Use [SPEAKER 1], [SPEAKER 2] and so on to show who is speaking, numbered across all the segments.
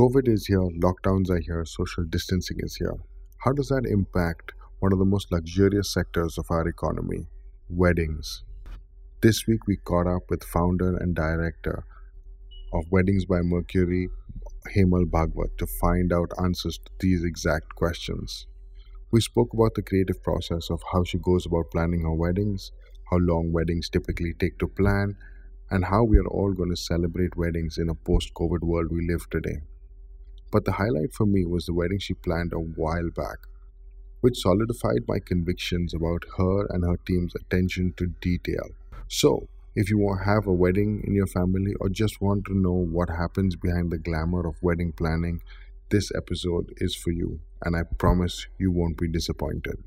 [SPEAKER 1] COVID is here, lockdowns are here, social distancing is here. How does that impact one of the most luxurious sectors of our economy, weddings? This week we caught up with founder and director of Weddings by Mercury, Hemal Bhagwat, to find out answers to these exact questions. We spoke about the creative process of how she goes about planning her weddings, how long weddings typically take to plan, and how we are all going to celebrate weddings in a post COVID world we live today. But the highlight for me was the wedding she planned a while back, which solidified my convictions about her and her team's attention to detail. So, if you have a wedding in your family or just want to know what happens behind the glamour of wedding planning, this episode is for you, and I promise you won't be disappointed.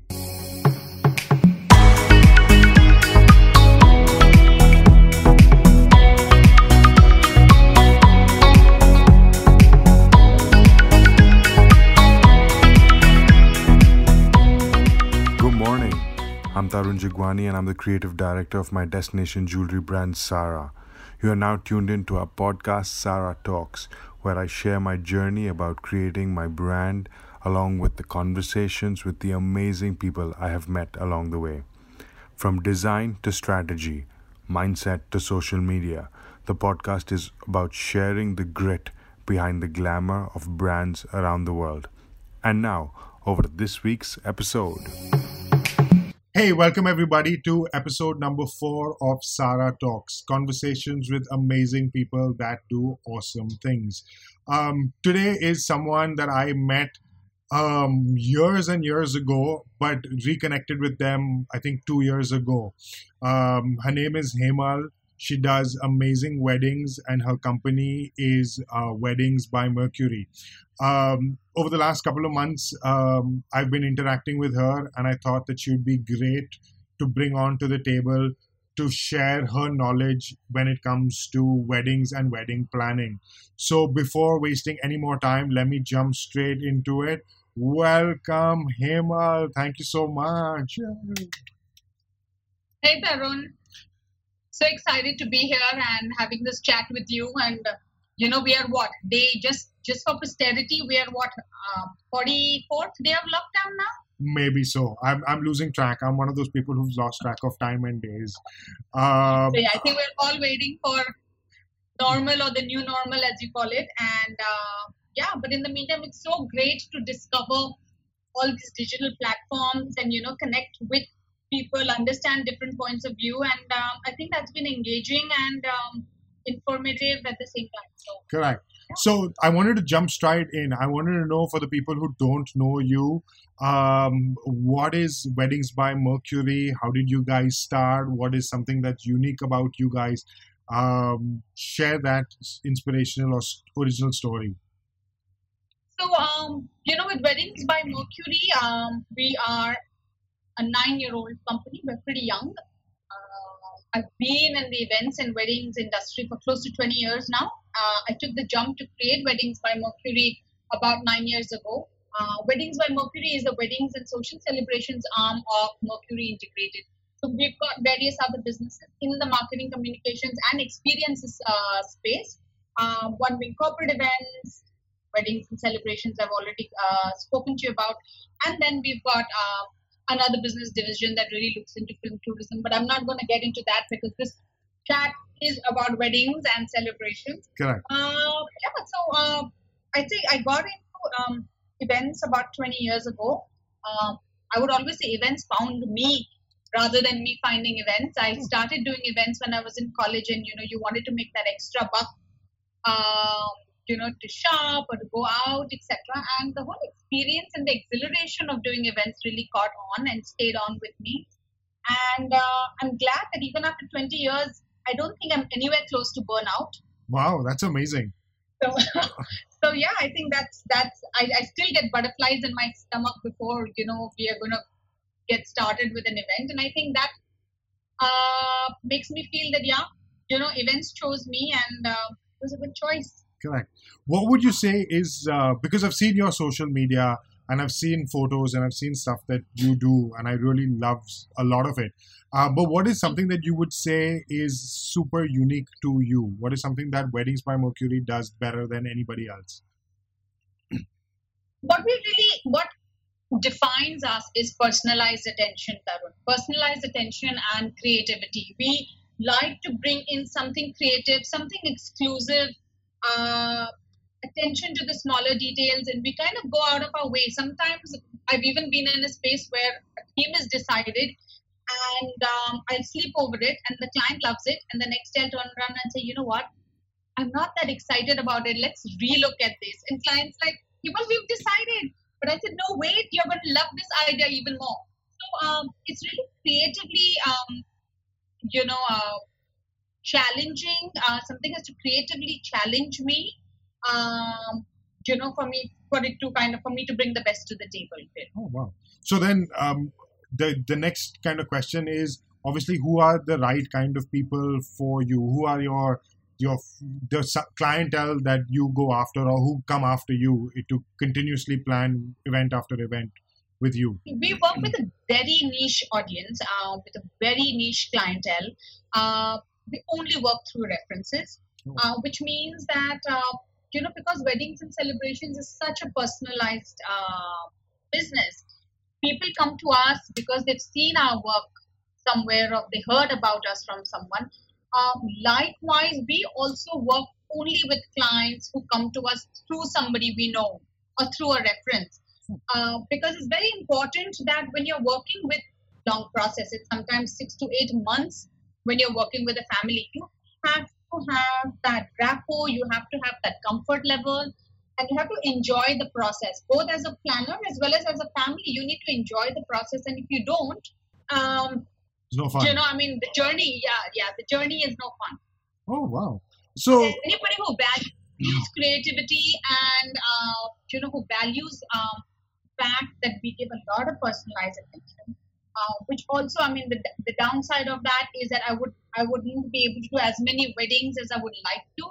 [SPEAKER 1] I'm Tarun Jigwani and I'm the creative director of my destination jewelry brand Sara. You are now tuned in to our podcast Sara Talks, where I share my journey about creating my brand along with the conversations with the amazing people I have met along the way. From design to strategy, mindset to social media, the podcast is about sharing the grit behind the glamour of brands around the world. And now, over to this week's episode. Hey, welcome everybody to episode number four of Sara Talks conversations with amazing people that do awesome things. Um, today is someone that I met um, years and years ago, but reconnected with them, I think, two years ago. Um, her name is Hemal. She does amazing weddings, and her company is uh, Weddings by Mercury. Um, over the last couple of months, um, I've been interacting with her, and I thought that she would be great to bring onto the table to share her knowledge when it comes to weddings and wedding planning. So, before wasting any more time, let me jump straight into it. Welcome, Hemal. Thank you so much.
[SPEAKER 2] Hey Tarun, so excited to be here and having this chat with you. And uh, you know, we are what day just just for posterity. We are what forty fourth day of lockdown now.
[SPEAKER 1] Maybe so. I'm, I'm losing track. I'm one of those people who's lost track of time and days. Um,
[SPEAKER 2] So yeah, I think we're all waiting for normal or the new normal, as you call it. And uh, yeah, but in the meantime, it's so great to discover all these digital platforms and you know connect with people, understand different points of view, and um, I think that's been engaging and um, informative at the same time. So
[SPEAKER 1] Correct. So I wanted to jump straight in. I wanted to know for the people who don't know you, um, what is Weddings by Mercury? How did you guys start? What is something that's unique about you guys? Um, share that inspirational or original story.
[SPEAKER 2] So, um, you know, with Weddings by Mercury, um, we are a nine-year-old company. We're pretty young. Uh, I've been in the events and weddings industry for close to 20 years now. Uh, I took the jump to create Weddings by Mercury about nine years ago. Uh, weddings by Mercury is the weddings and social celebrations arm of Mercury Integrated. So we've got various other businesses in the marketing, communications, and experiences uh, space. Um, one being corporate events, weddings and celebrations I've already uh, spoken to you about. And then we've got uh, another business division that really looks into film tourism, but I'm not going to get into that because this chat is about weddings and celebrations.
[SPEAKER 1] Correct.
[SPEAKER 2] Uh, yeah, so uh, I think I got into um, events about 20 years ago. Uh, I would always say events found me rather than me finding events. I started doing events when I was in college, and you know, you wanted to make that extra buck um, you know, to shop or to go out, etc. And the whole experience and the exhilaration of doing events really caught on and stayed on with me. And uh, I'm glad that even after 20 years, I don't think I'm anywhere close to burnout.
[SPEAKER 1] Wow, that's amazing.
[SPEAKER 2] So, so yeah, I think that's that's. I, I still get butterflies in my stomach before you know we are gonna get started with an event, and I think that uh, makes me feel that yeah, you know, events chose me, and uh, it was a good choice.
[SPEAKER 1] Correct. What would you say is uh, because I've seen your social media and I've seen photos and I've seen stuff that you do, and I really love a lot of it. Uh, but what is something that you would say is super unique to you? What is something that Weddings by Mercury does better than anybody else?
[SPEAKER 2] what we really what defines us is personalized attention, Tarun. Personalized attention and creativity. We like to bring in something creative, something exclusive, uh, attention to the smaller details, and we kind of go out of our way. Sometimes I've even been in a space where a theme is decided and um, I'll sleep over it, and the client loves it, and the next day I'll turn around and say, you know what? I'm not that excited about it. Let's relook at this. And clients like, well, we've decided. But I said, no, wait, you're going to love this idea even more. So um, it's really creatively, um, you know, uh, challenging. Uh, something has to creatively challenge me, um, you know, for me, for it to kind of, for me to bring the best to the table.
[SPEAKER 1] Oh, wow. So then um, the, the next kind of question is obviously who are the right kind of people for you? Who are your your the clientele that you go after or who come after you to continuously plan event after event with you?
[SPEAKER 2] We work with a very niche audience, uh, with a very niche clientele. Uh, we only work through references, oh. uh, which means that uh, you know because weddings and celebrations is such a personalized uh, business. People come to us because they've seen our work somewhere or they heard about us from someone um, likewise, we also work only with clients who come to us through somebody we know or through a reference. Uh, because it's very important that when you're working with long processes, sometimes six to eight months, when you're working with a family, you have to have that rapport, you have to have that comfort level, and you have to enjoy the process, both as a planner as well as as a family. You need to enjoy the process, and if you don't, um,
[SPEAKER 1] it's no fun.
[SPEAKER 2] You know, I mean, the journey, yeah, yeah, the journey is no fun.
[SPEAKER 1] Oh, wow. So,
[SPEAKER 2] anybody who values creativity and, uh, you know, who values um, fact that we give a lot of personalized attention, uh, which also, I mean, the, the downside of that is that I would I wouldn't be able to do as many weddings as I would like to.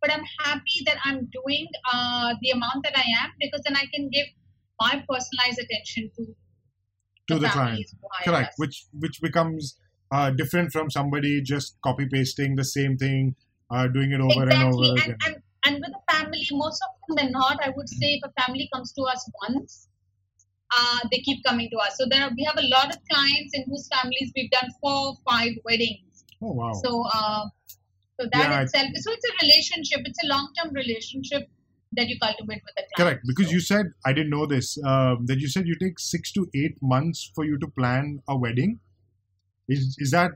[SPEAKER 2] But I'm happy that I'm doing uh, the amount that I am because then I can give my personalized attention to
[SPEAKER 1] to the client. correct. which which becomes uh, different from somebody just copy pasting the same thing uh, doing it over
[SPEAKER 2] exactly.
[SPEAKER 1] and over
[SPEAKER 2] and,
[SPEAKER 1] again.
[SPEAKER 2] and, and with a family most of them they're not. I would say if a family comes to us once uh, they keep coming to us so there we have a lot of clients in whose families we've done four five weddings
[SPEAKER 1] oh wow
[SPEAKER 2] so uh, so that yeah, itself so it's a relationship it's a long-term relationship that you cultivate with the client.
[SPEAKER 1] Correct, because so. you said I didn't know this. Um, that you said you take six to eight months for you to plan a wedding. Is is that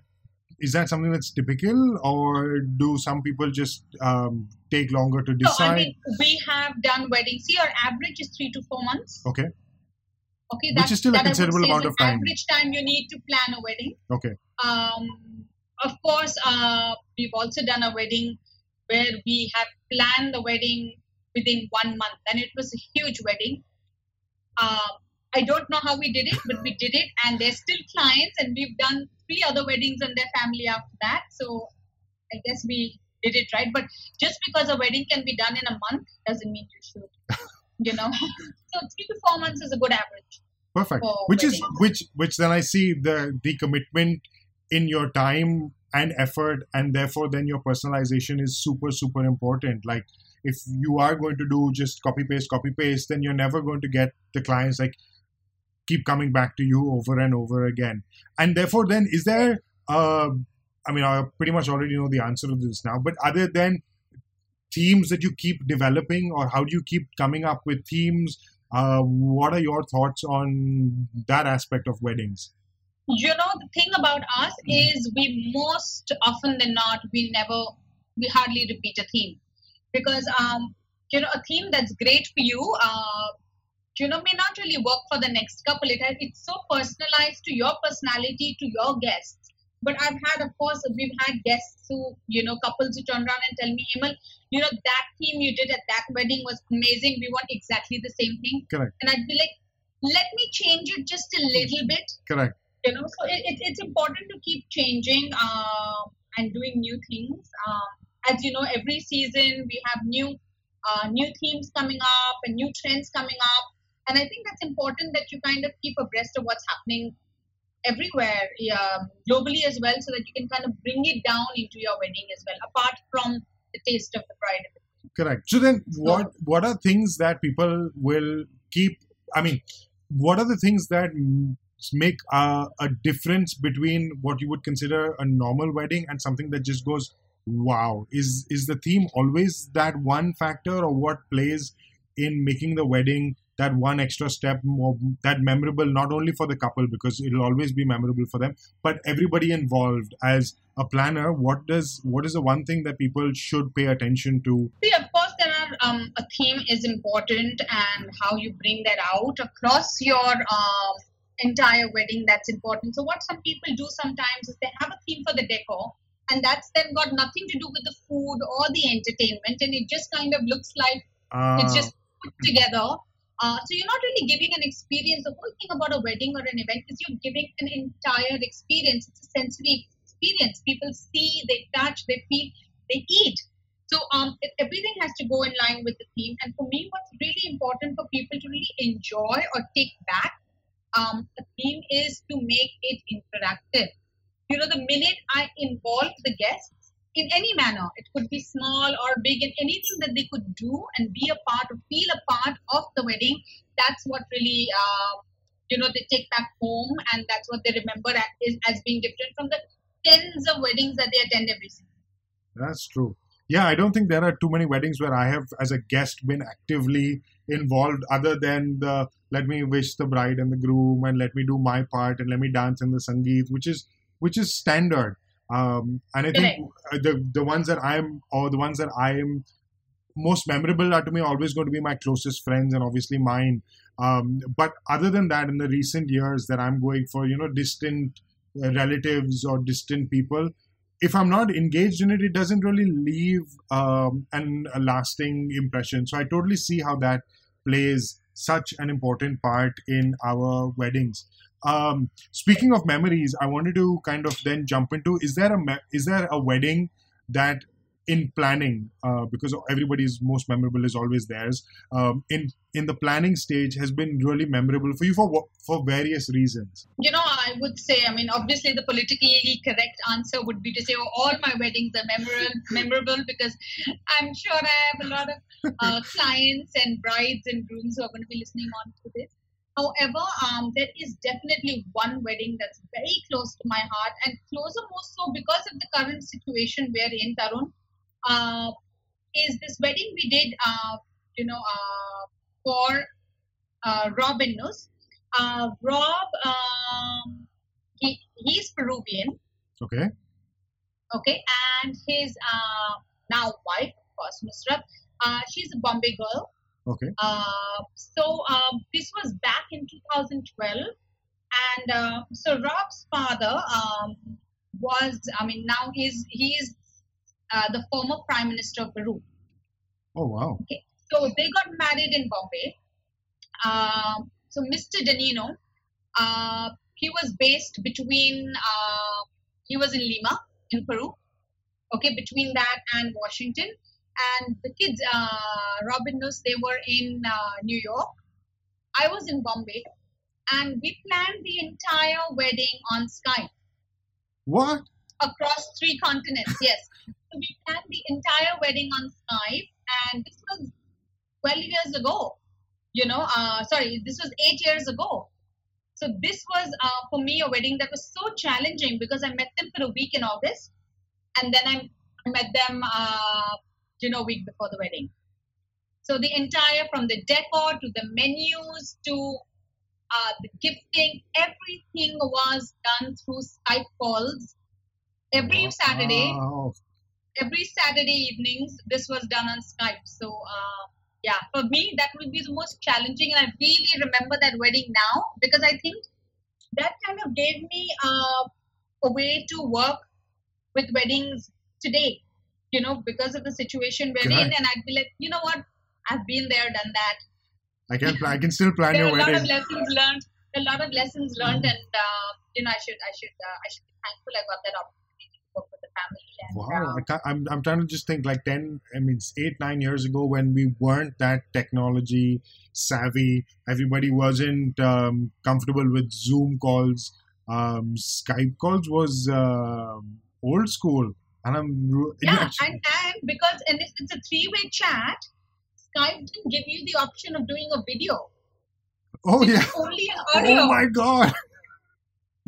[SPEAKER 1] is that something that's typical, or do some people just um, take longer to decide?
[SPEAKER 2] No, I mean we have done weddings. See, our average is three to four months.
[SPEAKER 1] Okay.
[SPEAKER 2] Okay,
[SPEAKER 1] which is still a considerable amount of time.
[SPEAKER 2] Average time you need to plan a wedding.
[SPEAKER 1] Okay.
[SPEAKER 2] Um, of course, uh, we've also done a wedding where we have planned the wedding within one month, and it was a huge wedding. Uh, I don't know how we did it, but we did it, and they're still clients, and we've done three other weddings and their family after that. So I guess we did it right. But just because a wedding can be done in a month doesn't mean you should, you know. so three to four months is a good average.
[SPEAKER 1] Perfect. Which weddings. is which which then I see the the commitment in your time and effort, and therefore then your personalization is super super important. Like if you are going to do just copy paste copy paste then you're never going to get the clients like keep coming back to you over and over again and therefore then is there uh, i mean i pretty much already know the answer to this now but other than themes that you keep developing or how do you keep coming up with themes uh, what are your thoughts on that aspect of weddings?
[SPEAKER 2] You know the thing about us is we most often than not we never we hardly repeat a theme. Because um, you know a theme that's great for you uh, you know may not really work for the next couple. It has, it's so personalized to your personality to your guests but i've had of course we've had guests who you know couples who turn around and tell me Hemal, you know that theme you did at that wedding was amazing. We want exactly the same thing.
[SPEAKER 1] Correct.
[SPEAKER 2] And i'd be like let me change it just a little bit.
[SPEAKER 1] Correct.
[SPEAKER 2] You know so it, it, it's important to keep changing uh, and doing new things. Um, as you know, every season we have new uh, new themes coming up and new trends coming up, and I think that's important that you kind of keep abreast of what's happening everywhere, yeah, globally as well, so that you can kind of bring it down into your wedding as well, apart from the taste of the bride.
[SPEAKER 1] Correct. So then, what what are things that people will keep? I mean, what are the things that make a, a difference between what you would consider a normal wedding and something that just goes wow is is the theme always that one factor or what plays in making the wedding that one extra step more that memorable not only for the couple because it'll always be memorable for them but everybody involved as a planner. What does what is the one thing that people should pay attention to?
[SPEAKER 2] See of course there are um, a theme is important and how you bring that out across your um, entire wedding that's important. So what some people do sometimes is they have a theme for the decor and that's then got nothing to do with the food or the entertainment and it just kind of looks like uh, it's just put together uh, so you're not really giving an experience the whole thing about a wedding or an event is you're giving an entire experience. It's a sensory experience. People see they touch they feel they eat. So um, everything has to go in line with the theme. And for me what's really important for people to really enjoy or take back um, the theme is to make it interactive. You know, the minute I involve the guests in any manner, it could be small or big, and anything that they could do and be a part or feel a part of the wedding, that's what really, uh, you know, they take back home, and that's what they remember as, as being different from the tens of weddings that they attend every season.
[SPEAKER 1] That's true. Yeah, I don't think there are too many weddings where I have, as a guest, been actively involved other than the let me wish the bride and the groom and let me do my part and let me dance in the sangeet, which is which is standard. Um, and I think the the ones that I'm or the ones that I am most memorable are to me always going to be my closest friends and obviously mine. Um, but other than that, in the recent years that I'm going for, you know, distant uh, relatives or distant people, if I'm not engaged in it, it doesn't really leave um, an, a lasting impression. So I totally see how that plays such an important part in our weddings. Um, speaking of memories, I wanted to kind of then jump into: is there a me- is there a wedding that in planning uh, because everybody's most memorable is always theirs um, in in the planning stage has been really memorable for you for for various reasons?
[SPEAKER 2] You know i would say i mean obviously the politically correct answer would be to say oh, all my weddings are memorable memorable because i'm sure i have a lot of uh, clients and brides and grooms who are going to be listening on to this However, um, there is definitely one wedding that's very close to my heart and closer more so because of the current situation we're in, Tarun. Uh, is this wedding we did, uh, you know, uh, for uh, Rob and Nus. Uh, Rob, um, he, he's Peruvian.
[SPEAKER 1] Okay.
[SPEAKER 2] Okay, and his uh, now wife, of course, Nusrat, she's a Bombay girl.
[SPEAKER 1] Okay.
[SPEAKER 2] Uh, so um, this was back in 2012, and uh, so Rob's father um, was, I mean, now he's he's uh, the former prime minister of Peru.
[SPEAKER 1] Oh wow.
[SPEAKER 2] Okay. So they got married in Bombay. So Mr. Danino, uh, he was based between, uh, he was in Lima in Peru. Okay, between that and Washington and the kids, uh, Rob and Nus they were in uh, New York. I was in Bombay, and we planned the entire wedding on Skype.
[SPEAKER 1] What?
[SPEAKER 2] Across three continents, yes. so we planned the entire wedding on Skype, and this was 12 years ago. You know, uh, sorry, this was eight years ago. So this was uh, for me a wedding that was so challenging because I met them for a week in August, and then I met them uh, you know, week before the wedding. So the entire, from the decor to the menus to uh, the gifting, everything was done through Skype calls. Every Saturday, every Saturday evenings, this was done on Skype. So uh, yeah, for me, that would be the most challenging, and I really remember that wedding now because I think that kind of gave me uh, a way to work with weddings today you know, because of the situation we're in. And I'd be like, you know what? I've been there, done that.
[SPEAKER 1] I can I can still plan your wedding.
[SPEAKER 2] a lot of lessons learned. A lot of lessons learned, mm-hmm. and uh, you know, I should I should uh, I should be thankful I got that opportunity to work with the family. And,
[SPEAKER 1] wow, uh, I am I'm trying to just think like ten, I mean, eight nine years ago when we weren't that technology savvy, everybody wasn't um, comfortable with Zoom calls. Um, Skype calls was uh, old school and I'm
[SPEAKER 2] yeah, and, and because and it's, it's a three-way chat, Skype didn't give you the option of doing a video.
[SPEAKER 1] Oh
[SPEAKER 2] it
[SPEAKER 1] yeah.
[SPEAKER 2] only oh, audio.
[SPEAKER 1] Oh my god.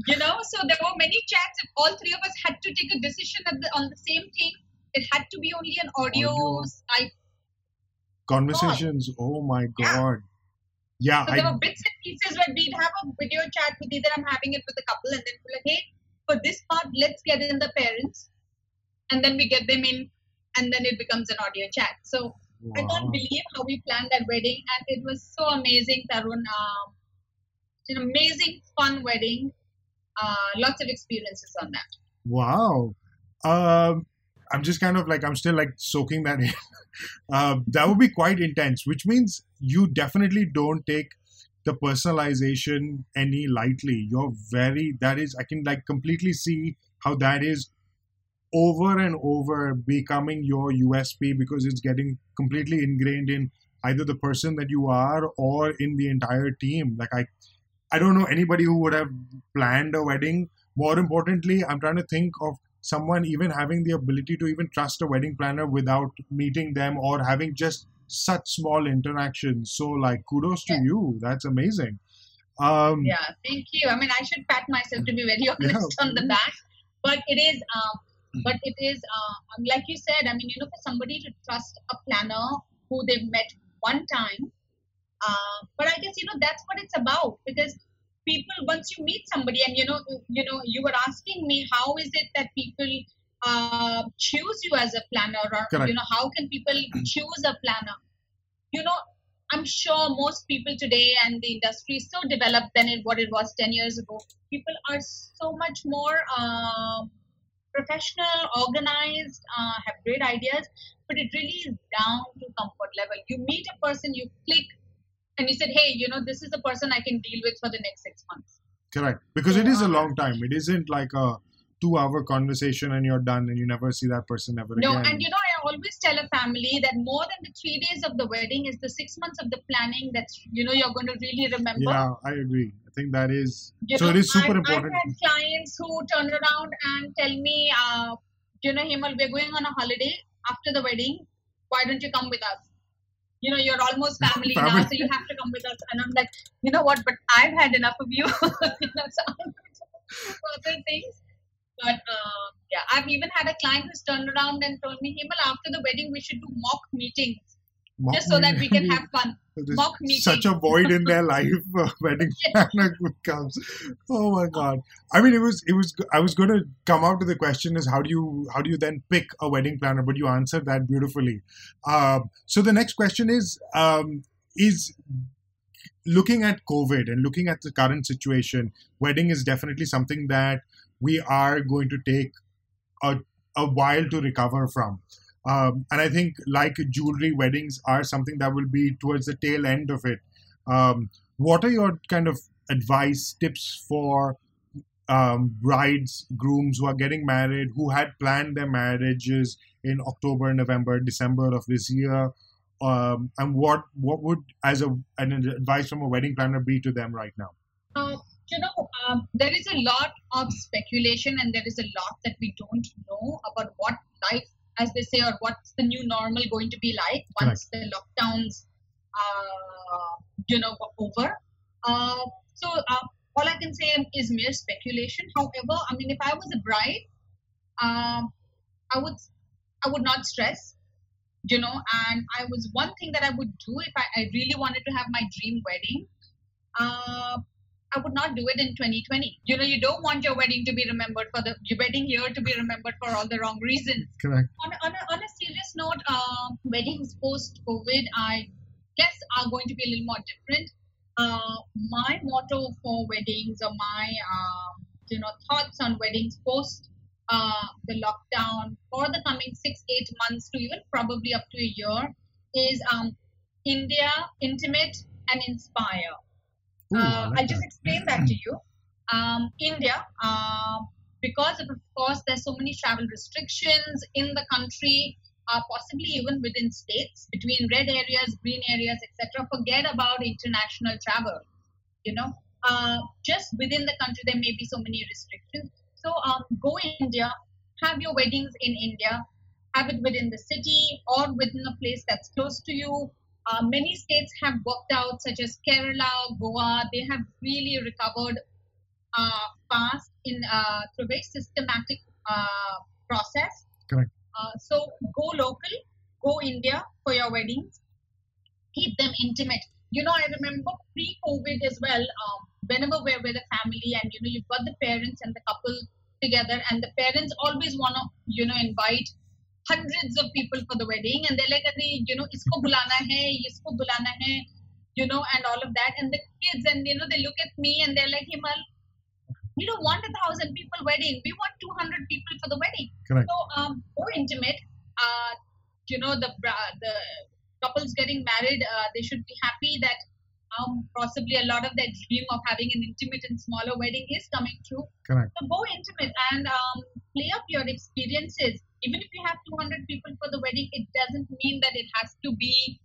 [SPEAKER 2] You know, so there were many chats. If all three of us had to take a decision the, on the same thing, it had to be only an audio,
[SPEAKER 1] Audio.
[SPEAKER 2] Skype.
[SPEAKER 1] Conversations. Oh my
[SPEAKER 2] Yeah.
[SPEAKER 1] god. Yeah,
[SPEAKER 2] So
[SPEAKER 1] I
[SPEAKER 2] there were bits and pieces where we'd have a video chat with either I'm having it with a couple, and then we're like, hey, for this part, let's get in the parents, and then we get them in, and then it becomes an audio chat. So I
[SPEAKER 1] Wow.
[SPEAKER 2] can't believe how we planned that wedding, and it was so amazing, Tarun. Um, it's an amazing, fun wedding. Uh, lots of experiences on that.
[SPEAKER 1] Wow. Um, I'm just kind of like I'm still like soaking that in. uh, that would be quite intense, which means you definitely don't take the personalization any lightly. You're very that is I can like completely see how that is over and over becoming your USP because it's getting completely ingrained in either the person that you are or in the entire team. Like I I don't know anybody who would have planned a wedding more importantly i'm trying to think of someone even having the ability to even trust a wedding planner without meeting them or having just such small interactions so like kudos to
[SPEAKER 2] Yeah.
[SPEAKER 1] you that's amazing um
[SPEAKER 2] Yeah, thank you. I mean, I should pat myself to be very honest on the back, but it is, um, but it is, uh, like you said. I mean, you know, for somebody to trust a planner who they've met one time, uh, but I guess you know that's what it's about because people once you meet somebody and you know, you know, you were asking me how is it that people uh, choose you as a planner, or
[SPEAKER 1] Correct.
[SPEAKER 2] you know, how can people choose a planner? You know, I'm sure most people today and the industry is so developed than it, what it was 10 years ago. People are so much more um professional, organized, uh, have great ideas, but it really is down to comfort level. You meet a person, you click, and you said, hey, you know, this is the person I can deal with for the next six months.
[SPEAKER 1] correct because it is a long time it isn't like a two hour conversation and you're done and you never see that person ever
[SPEAKER 2] No,
[SPEAKER 1] again No,
[SPEAKER 2] and you know, I always tell a family that more than the three days of the wedding is the six months of the planning that's, you know, you're going to really remember.
[SPEAKER 1] yeah i agree think that is
[SPEAKER 2] You
[SPEAKER 1] so
[SPEAKER 2] know,
[SPEAKER 1] it is super
[SPEAKER 2] I've,
[SPEAKER 1] important
[SPEAKER 2] I've had clients who turn around and tell me, uh, you know, Hemal, we're going on a holiday after the wedding. Why don't you come with us? You know, you're almost family, now, so you have to come with us. And I'm like, you know what? But I've had enough of you. you know, so I'm going to do other things. But um, yeah, I've even had a client who's turned around and told me, Hemal, after the wedding, we should do mock meetings
[SPEAKER 1] Mock
[SPEAKER 2] just so that we can have fun. Mock meeting.
[SPEAKER 1] such a void in their life uh, wedding planner comes oh my god. I mean it was it was i was going to come out to the question is how do you how do you then pick a wedding planner? But you answered that beautifully. Um, so the next question is um, is looking at covid and looking at the current situation wedding is definitely something that we are going to take a, a while to recover from um, and I think like jewelry weddings are something that will be towards the tail end of it. Um, what are your kind of advice, tips for um, brides, grooms who are getting married, who had planned their marriages in October, November, December of this year? Um, and what what would as a an advice from a wedding planner be to them right now?
[SPEAKER 2] Uh, you know, um, there is a lot of speculation and there is a lot that we don't know about what life, as they say, or what's the new normal going to be like once the lockdowns, uh, you know, over. Uh, so uh, all I can say is mere speculation. However, I mean, if I was a bride, um, I would, I would not stress. You know, and I was one thing that I would do if I, I really wanted to have my dream wedding. Uh, I would not do it in 2020. You know, you don't want your wedding to be remembered for the your wedding year to be remembered for all the wrong reasons.
[SPEAKER 1] Correct.
[SPEAKER 2] On, a- on, a, on a serious note, um, weddings post COVID, I guess, are going to be a little more different. Uh, my motto for weddings or my um, you know thoughts on weddings post uh, the lockdown for the coming six eight months to even probably up to a year is um, India intimate and inspire
[SPEAKER 1] Ooh,
[SPEAKER 2] uh, I'll just explain that to you. Um, India, um, because of, of course there's so many travel restrictions in the country, uh, possibly even within states, between red areas, green areas, etc. Forget about international travel. You know, uh, just within the country there may be so many restrictions. So um, go India, have your weddings in India, have it within the city or within a place that's close to you. Uh, many states have worked out, such as Kerala, Goa. They have really recovered uh, fast in uh, through a very systematic uh, process.
[SPEAKER 3] Correct.
[SPEAKER 2] Uh, so go local, go India for your weddings. Keep them intimate. You know, I remember pre-COVID as well. Um, whenever we're with a family, and you know, you've got the parents and the couple together, and the parents always want to, you know, invite hundreds of people for the wedding, and they're like, "Arey, you know, isko bulana hai, isko bulana hai, you know, and all of that. And the kids, and you know, they look at me and they're like, Hemal, we don't want a thousand people wedding. We want 200 people for the wedding.
[SPEAKER 3] Correct.
[SPEAKER 2] So, um, more intimate. Uh, you know, the the couples getting married, uh, they should be happy that um, possibly a lot of their dream of having an intimate and smaller wedding is coming true.
[SPEAKER 3] Correct.
[SPEAKER 2] So go intimate and um, play up your experiences. Even if you have 200 people for the wedding, it doesn't mean that it has to be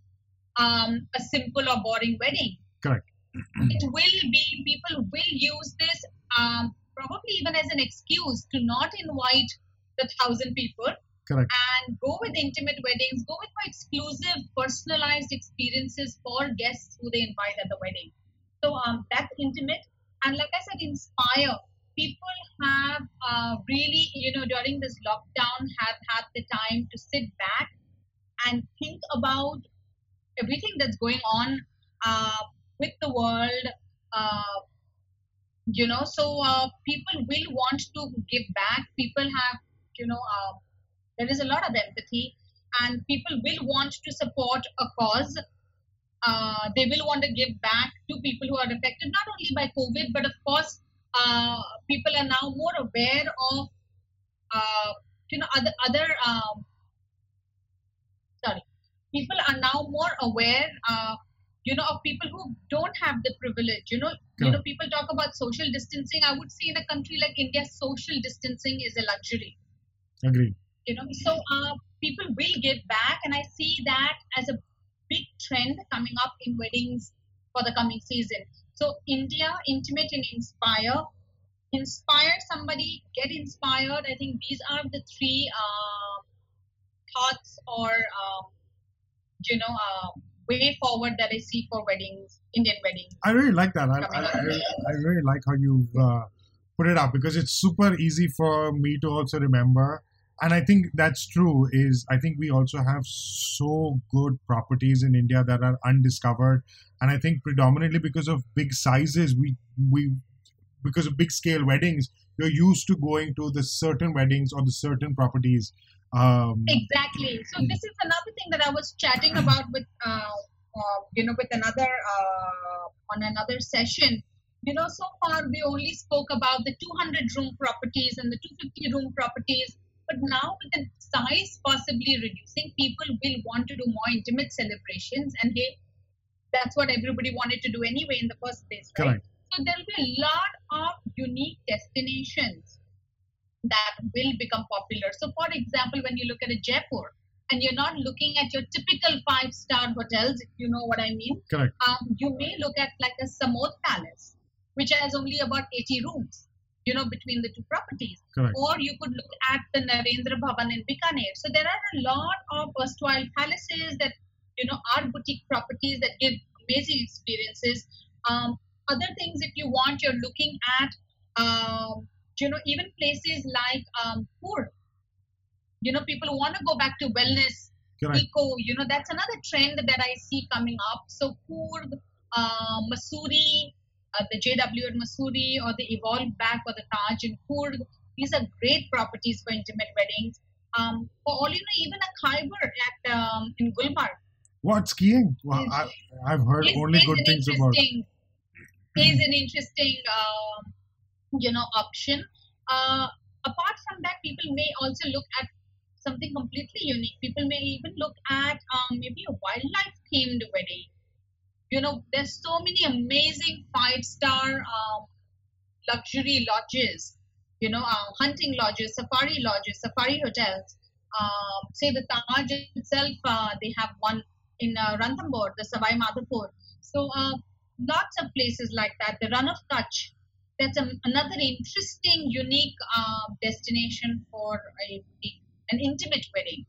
[SPEAKER 2] um, a simple or boring wedding.
[SPEAKER 3] Correct.
[SPEAKER 2] it will be, people will use this um, probably even as an excuse to not invite the thousand people
[SPEAKER 3] Correct.
[SPEAKER 2] and go with intimate weddings, go with more exclusive, personalized experiences for guests who they invite at the wedding. So um, that's intimate. And like I said, inspire. People have uh, really, you know, during this lockdown, have had the time to sit back and think about everything that's going on uh, with the world. Uh, you know, so uh, people will want to give back. People have, you know, uh, there is a lot of empathy, and people will want to support a cause. Uh, they will want to give back to people who are affected not only by COVID, but of course, uh, people are now more aware of, uh, you know, other other. Um, sorry, people are now more aware. Uh, you know, of people who don't have the privilege. You know, you know, people talk about social distancing. I would say in a country like India, social distancing is a luxury
[SPEAKER 3] Agreed.
[SPEAKER 2] You know. So uh, people will give back and i see that as a big trend coming up in weddings for the coming season. So india intimate and inspire. Inspire somebody get inspired. I think these are the three uh, thoughts or um, you know uh, way forward that i see for weddings indian weddings.
[SPEAKER 3] I really like that. I, I, I, I really like how you've uh, put it up because it's super easy for me to also remember. And I think that's true. Is I think we also have so good properties in India that are undiscovered, and I think predominantly because of big sizes, we we because of big scale weddings, you're used to going to the certain weddings or the certain properties. Um,
[SPEAKER 2] Exactly. So this is another thing that I was chatting about with, uh, uh, you know, with another uh, on another session. You know, so far we only spoke about the 200 room properties and the 250 room properties, but now with the size possibly reducing, people will want to do more intimate celebrations, and hey, that's what everybody wanted to do anyway in the first place, right?
[SPEAKER 3] Correct.
[SPEAKER 2] So there will be a lot of unique destinations that will become popular. So, for example, when you look at a Jaipur and you're not looking at your typical five star hotels, if you know what I mean,
[SPEAKER 3] Correct.
[SPEAKER 2] um, you may look at like a Samod Palace, which has only about 80 rooms, you know, between the two properties.
[SPEAKER 3] Correct.
[SPEAKER 2] Or you could look at the Narendra Bhavan in Bikaner. So, there are a lot of erstwhile palaces that, you know, are boutique properties that give amazing experiences. Um, other things, if you want, you're looking at, um, you know, even places like um, Coorg. You know, people want to go back to wellness,
[SPEAKER 3] Correct.
[SPEAKER 2] eco. You know, that's another trend that I see coming up. So Coorg, uh, Mussoorie, uh, the JW at Mussoorie, or the Evolve Back or the Taj in Coorg. These are great properties for intimate weddings. Um, for all you know, even a Khyber at um, in Gulmarg
[SPEAKER 3] What skiing? Well, I, I've heard
[SPEAKER 2] is,
[SPEAKER 3] only
[SPEAKER 2] is
[SPEAKER 3] good things about.
[SPEAKER 2] interesting is an interesting um, you know option. Uh, apart from that, people may also look at something completely unique. People may even look at um, maybe a wildlife themed wedding. You know, there's so many amazing five star um, luxury lodges. You know, uh, hunting lodges, safari lodges, safari hotels. Um, say the Taj itself, uh, they have one in uh, Ranthambore, the Sawai Madhopur. So uh, lots of places like that. The Rann of Kutch, that's a, another interesting, unique uh, destination for a, an intimate wedding.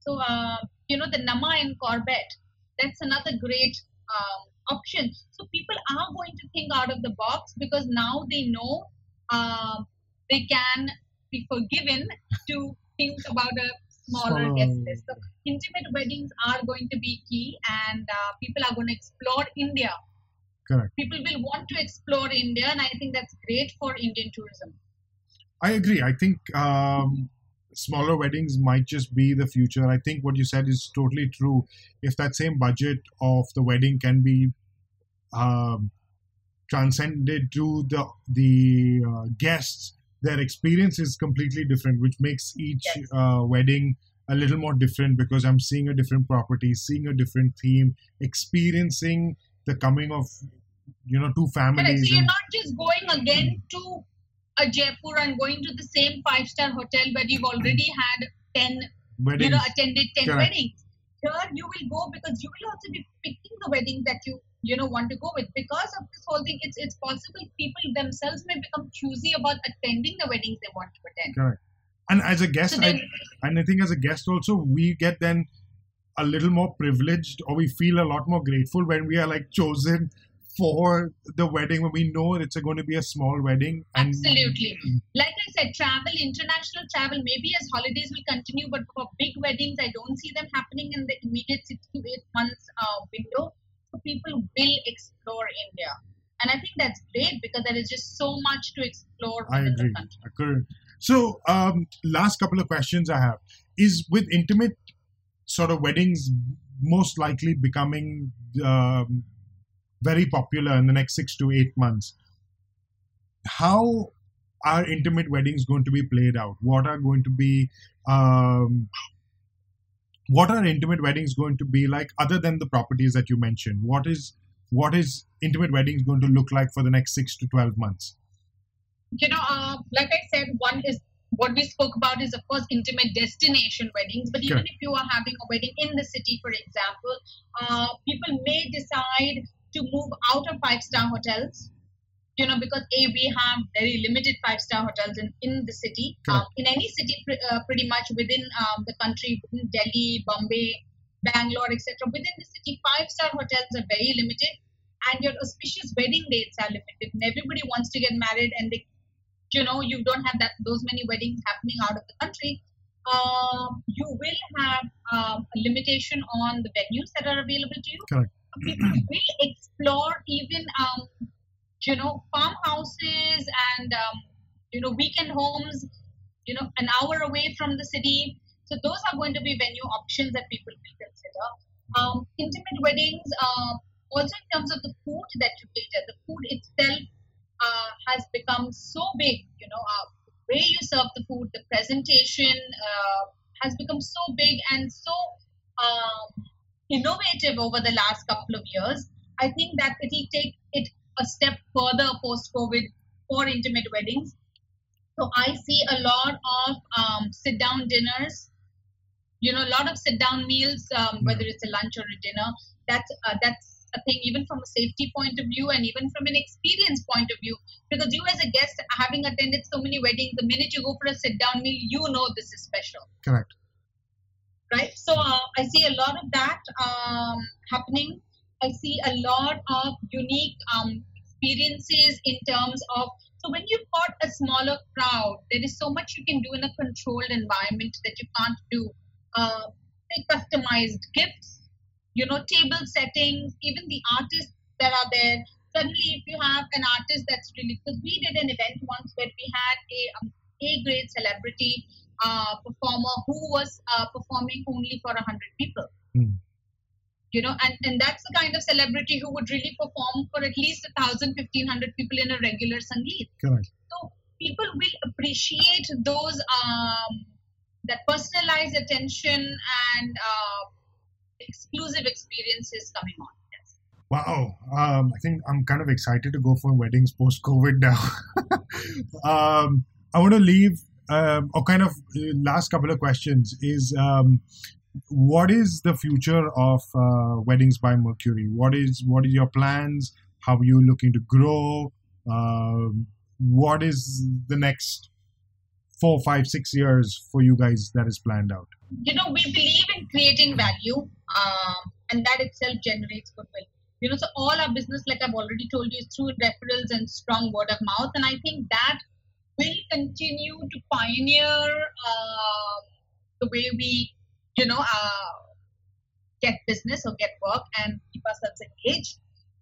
[SPEAKER 2] So uh, you know the Namah in Corbett, that's another great um, option. So people are going to think out of the box because now they know um, they can be forgiven to think about a smaller
[SPEAKER 1] Smaller.
[SPEAKER 2] guest list. So intimate weddings are going to be key, and uh, people are going to explore India.
[SPEAKER 1] Correct.
[SPEAKER 2] People will want to explore India, and I think that's great for Indian tourism.
[SPEAKER 1] I agree. I think um, smaller weddings might just be the future. I think what you said is totally true. If that same budget of the wedding can be um, transcended to the the uh, guests, their experience is completely different, which makes each
[SPEAKER 2] Yes.
[SPEAKER 1] uh, wedding a little more different because I'm seeing a different property, seeing a different theme, experiencing the coming of you know two
[SPEAKER 2] Correct.
[SPEAKER 1] families.
[SPEAKER 2] So you're
[SPEAKER 1] and-
[SPEAKER 2] not just going again to a Jaipur and going to the same five star hotel where you've already had ten,
[SPEAKER 1] weddings.
[SPEAKER 2] you know, attended ten
[SPEAKER 1] Correct.
[SPEAKER 2] weddings. Here you will go because you will also be picking the weddings that you you know want to go with because of this whole thing. It's it's possible people themselves may become choosy about attending the weddings they want to attend.
[SPEAKER 1] Correct. And as a guest,
[SPEAKER 2] So
[SPEAKER 1] I, and I think as a guest also, we get then a little more privileged, or we feel a lot more grateful when we are like chosen for the wedding when we know it's going to be a small wedding. And
[SPEAKER 2] Absolutely. like I said, travel, international travel, maybe as holidays will continue, but for big weddings, I don't see them happening in the immediate six to eight months uh, window. So people will explore India. And I think that's great because there is just so much to explore
[SPEAKER 1] I agree.
[SPEAKER 2] the country.
[SPEAKER 1] I couldn't. So, um, last couple of questions I have is with intimate sort of weddings most likely becoming um, very popular in the next six to eight months. How are intimate weddings going to be played out? What are going to be um, what are intimate weddings going to be like other than the properties that you mentioned? What is what is intimate weddings going to look like for the next six to twelve months?
[SPEAKER 2] you know, uh, like I said, one is what we spoke about is, of course, intimate destination weddings. But even if you are having a wedding in the city, for example, uh, people may decide to move out of five star hotels. You know, because A, we have very limited five star hotels in, in the city. Um, in any city, pre- uh, pretty much within um, the country, within Delhi, Bombay, Bangalore, etc. Within the city, five star hotels are very limited and your auspicious wedding dates are limited and everybody wants to get married and they you know you don't have that those many weddings happening out of the country um, you will have um, a limitation on the venues that are available to you
[SPEAKER 1] Correct.
[SPEAKER 2] will explore even um, you know farmhouses and um, you know weekend homes you know an hour away from the city. So those are going to be venue options that people will consider. Um, intimate weddings uh, also in terms of the food that you cater the food itself uh, has become so big you know uh, the way you serve the food the presentation uh, has become so big and so um, innovative over the last couple of years i think that it will take it a step further post covid for intimate weddings so i see a lot of um, sit down dinners you know a lot of sit down meals um, whether it's a lunch or a dinner that's uh, that's a thing even from a safety point of view and even from an experience point of view. Because you as a guest having attended so many weddings the minute you go for a sit down meal you know this is special.
[SPEAKER 1] Correct.
[SPEAKER 2] Right? So uh, i see a lot of that um, happening. I see a lot of unique um, experiences in terms of so when you've got a smaller crowd there is so much you can do in a controlled environment that you can't do uh, customized gifts you know table settings even the artists that are there. Suddenly if you have an artist that's really because we did an event once where we had a um, a grade celebrity uh, performer who was uh, performing only for 100 people
[SPEAKER 1] Hmm.
[SPEAKER 2] you know and, and that's the kind of celebrity who would really perform for at least 1000 1500 people in a regular sangeet
[SPEAKER 1] Correct.
[SPEAKER 2] so people will appreciate those um, that personalized attention and uh, exclusive experiences coming on yes.
[SPEAKER 1] Wow. Um, I think I'm kind of excited to go for weddings post COVID now. um, I want to leave, um, or kind of uh, last couple of questions is um, what is the future of uh, Weddings by Mercury? What is what is your plans? How are you looking to grow? Um, what is the next
[SPEAKER 3] four, five, six years for you guys that is planned out?
[SPEAKER 2] You know, we believe in creating value, um, and that itself generates goodwill. You know, so all our business, like I've already told you, is through referrals and strong word of mouth, and I think that will continue to pioneer uh, the way we, you know, uh, get business or get work and keep ourselves engaged.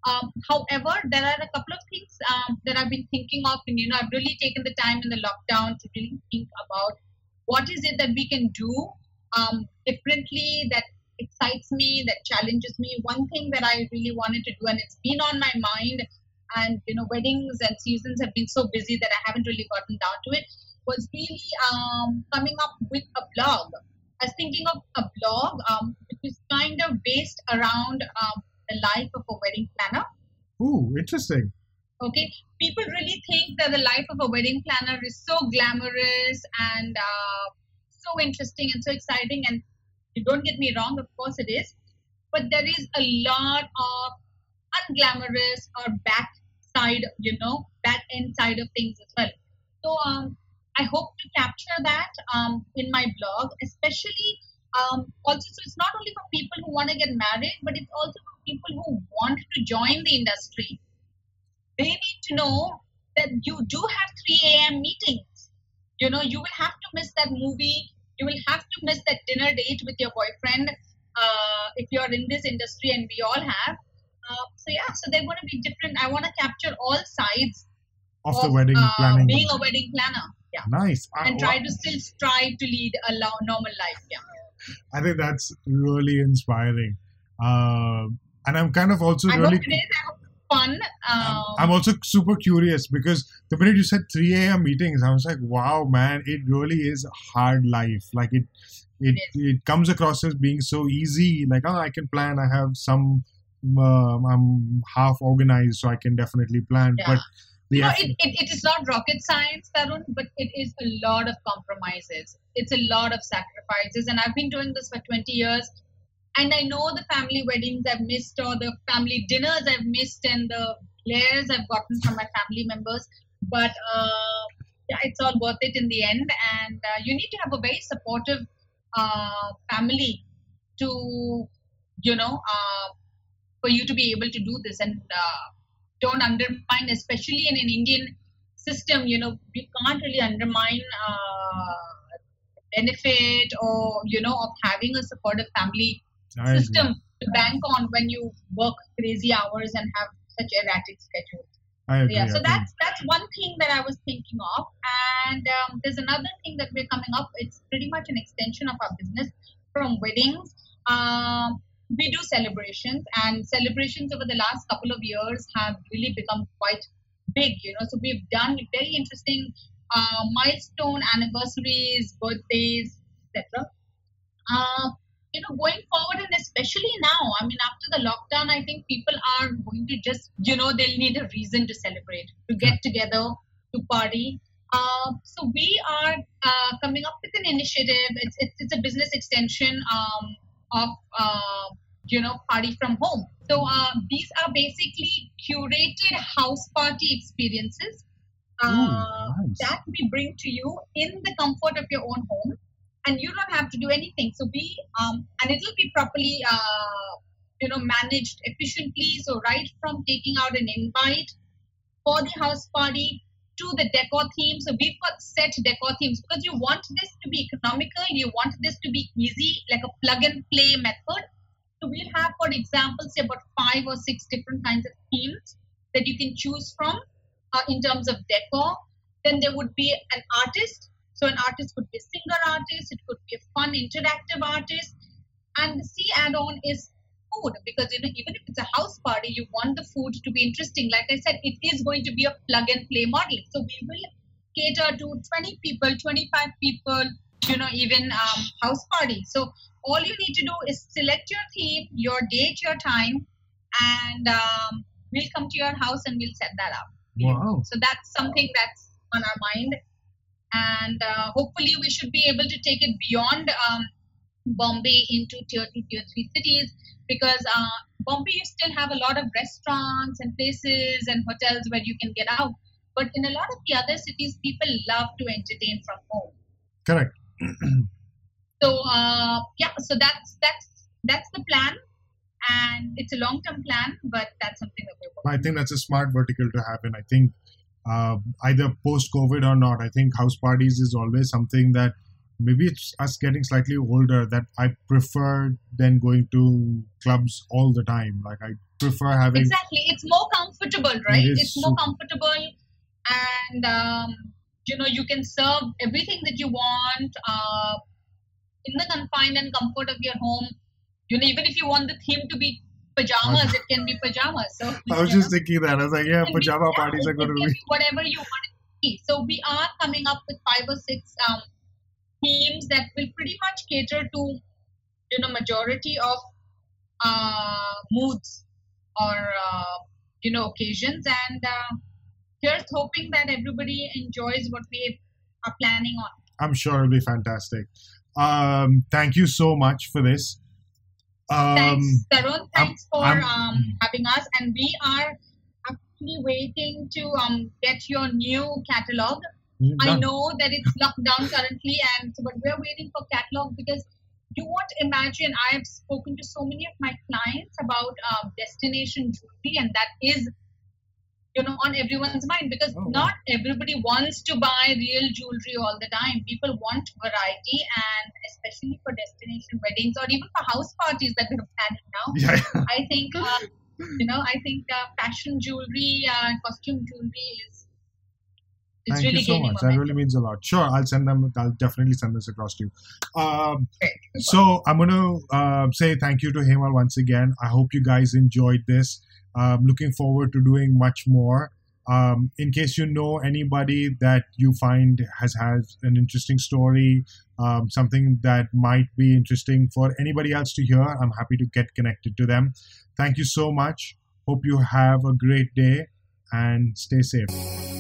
[SPEAKER 2] Um, however, there are a couple of things um, that I've been thinking of, and you know, I've really taken the time in the lockdown to really think about what is it that we can do um, differently that excites me, that challenges me. One thing that I really wanted to do, and it's been on my mind, and you know, weddings and seasons have been so busy that I haven't really gotten down to it, was really um, coming up with a blog. I was thinking of a blog um, which is kind of based around um, the life of a wedding planner.
[SPEAKER 3] Ooh, interesting.
[SPEAKER 2] Okay, people really think that the life of a wedding planner is so glamorous and uh, so interesting and so exciting. And you don't get me wrong, of course it is, but there is a lot of unglamorous or back side, you know, back end side of things as well. So um, I hope to capture that um, in my blog, especially um, also. So it's not only for people who want to get married, but it's also for people who want to join the industry. They need to know that you do have 3 a.m. meetings. You know, you will have to miss that movie. You will have to miss that dinner date with your boyfriend uh, if you're in this industry, and we all have. Uh, so yeah, so they're going to be different. I want to capture all sides
[SPEAKER 3] of, of the wedding
[SPEAKER 2] uh,
[SPEAKER 3] planning.
[SPEAKER 2] being a wedding planner. Yeah.
[SPEAKER 3] Nice.
[SPEAKER 2] And try to still strive to lead a normal life. Yeah.
[SPEAKER 3] I think that's really inspiring. Uh, and I'm kind of also
[SPEAKER 2] I
[SPEAKER 3] really.
[SPEAKER 2] hope it is. I hope it's fun. Um,
[SPEAKER 3] I'm also super curious because the minute you said 3 a.m. meetings, I was like, wow, man, it really is a hard life. Like it, it,
[SPEAKER 2] It
[SPEAKER 3] it comes across as being so easy. Like, oh, I can plan. I have some. Um, I'm half organized, so I can definitely plan.
[SPEAKER 2] Yeah.
[SPEAKER 3] But the
[SPEAKER 2] you know,
[SPEAKER 3] eff-
[SPEAKER 2] it, it, it is not rocket science, Tarun, but it is a lot of compromises. It's a lot of sacrifices. And I've been doing this for 20 years. And I know the family weddings I've missed, or the family dinners I've missed, and the glares I've gotten from my family members. But uh, yeah, it's all worth it in the end. And uh, you need to have a very supportive uh, family to, you know, uh, for you to be able to do this. And uh, don't undermine, especially in an Indian system, you know, we can't really undermine uh, benefit or, you know, of having a supportive family
[SPEAKER 3] I agree.
[SPEAKER 2] system to bank on when you work crazy hours and have such erratic schedules.
[SPEAKER 3] I agree.
[SPEAKER 2] Yeah, so that's that's one thing that I was thinking of, and um, there's another thing that we're coming up. It's pretty much an extension of our business from weddings. Um, we do celebrations, and celebrations over the last couple of years have really become quite big. You know, so we've done very interesting uh, milestone anniversaries, birthdays, etc. Uh, you know, going forward and especially now, I mean, after the lockdown, I think people are going to just, you know, they'll need a reason to celebrate, to get together, to party. Uh, so we are uh, coming up with an initiative. It's, it's, it's a business extension um, of, uh, you know, party from home. So uh, these are basically curated house party experiences uh,
[SPEAKER 3] Ooh, nice.
[SPEAKER 2] that we bring to you in the comfort of your own home and you don't have to do anything so we um, and it'll be properly uh, you know managed efficiently so right from taking out an invite for the house party to the decor theme so we've got set decor themes because you want this to be economical you want this to be easy like a plug and play method so we'll have for example say about five or six different kinds of themes that you can choose from uh, in terms of decor then there would be an artist so an artist could be a singer artist, it could be a fun interactive artist, and the C add-on is food because you know even if it's a house party, you want the food to be interesting. Like I said, it is going to be a plug and play model. So we will cater to 20 people, 25 people, you know, even um, house party. So all you need to do is select your theme, your date, your time, and um, we'll come to your house and we'll set that up.
[SPEAKER 3] Wow.
[SPEAKER 2] So that's something that's on our mind and uh, hopefully we should be able to take it beyond um, Bombay into tier two, tier three cities because uh, Bombay you still have a lot of restaurants and places and hotels where you can get out. But in a lot of the other cities, people love to entertain from home.
[SPEAKER 1] Correct.
[SPEAKER 2] So uh, yeah, so that's that's that's the plan, and it's a long-term plan, but that's something that we're working.
[SPEAKER 1] I think that's a smart vertical to happen. I think uh, either post-COVID or not, I think house parties is always something that maybe it's us getting slightly older that I prefer than going to clubs all the time. Like I prefer having
[SPEAKER 2] Exactly, it's more comfortable, right?
[SPEAKER 1] is
[SPEAKER 2] It's more
[SPEAKER 1] super-
[SPEAKER 2] comfortable, and um, you know you can serve everything that you want uh, in the confine and comfort of your home. You know, even if you want the theme to be pajamas, it can be pajamas. So
[SPEAKER 1] I was just
[SPEAKER 2] know,
[SPEAKER 1] thinking that I was like, yeah,
[SPEAKER 2] be-
[SPEAKER 1] pajama
[SPEAKER 2] yeah,
[SPEAKER 1] parties are going to be.
[SPEAKER 2] be whatever you want it to be. So we are coming up with five or six um, themes that will pretty much cater to you know majority of uh, moods or uh, you know occasions, and uh, here's hoping that everybody enjoys what we are planning on.
[SPEAKER 1] I'm sure it'll be fantastic. Um, thank you so much for this. Um,
[SPEAKER 2] Thanks, Tarun. Thanks for
[SPEAKER 1] I'm-
[SPEAKER 2] um, having us, and we are actually waiting to um, get your new catalog. I know that it's locked down currently, and but we're waiting for catalog because you won't imagine. I have spoken to so many of my clients about um, destination jewelry, and that is, you know, on everyone's mind because
[SPEAKER 1] Oh,
[SPEAKER 2] not everybody wants to buy real jewelry all the time. People want variety, and especially for destination weddings or even for house parties that we're planning now.
[SPEAKER 1] Yeah,
[SPEAKER 2] I think, uh, you know, I think uh, fashion jewelry uh, costume jewelry is. is
[SPEAKER 1] thank
[SPEAKER 2] really
[SPEAKER 1] you so much. That really means a lot. Sure, I'll send them. I'll definitely send this across to you. Um, so I'm going to uh, say thank you to Hemal once again. I hope you guys enjoyed this. Um, looking forward to doing much more. Um, in case you know anybody that you find has had an interesting story, um, something that might be interesting for anybody else to hear, I'm happy to get connected to them. Thank you so much. Hope you have a great day and stay safe.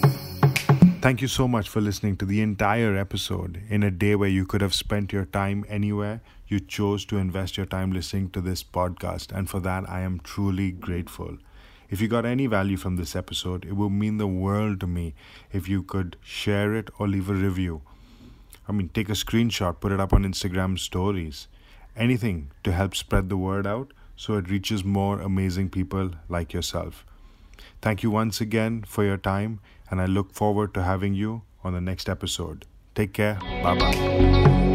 [SPEAKER 3] Thank you so much for listening to the entire episode. In a day where you could have spent your time anywhere, you chose to invest your time listening to this podcast, and for that, I am truly grateful. If you got any value from this episode, it would mean the world to me if you could share it or leave a review. I mean, take a screenshot, put it up on Instagram stories. Anything to help spread the word out so it reaches more amazing people like yourself. Thank you once again for your time, and I look forward to having you on the next episode. Take care. Bye bye.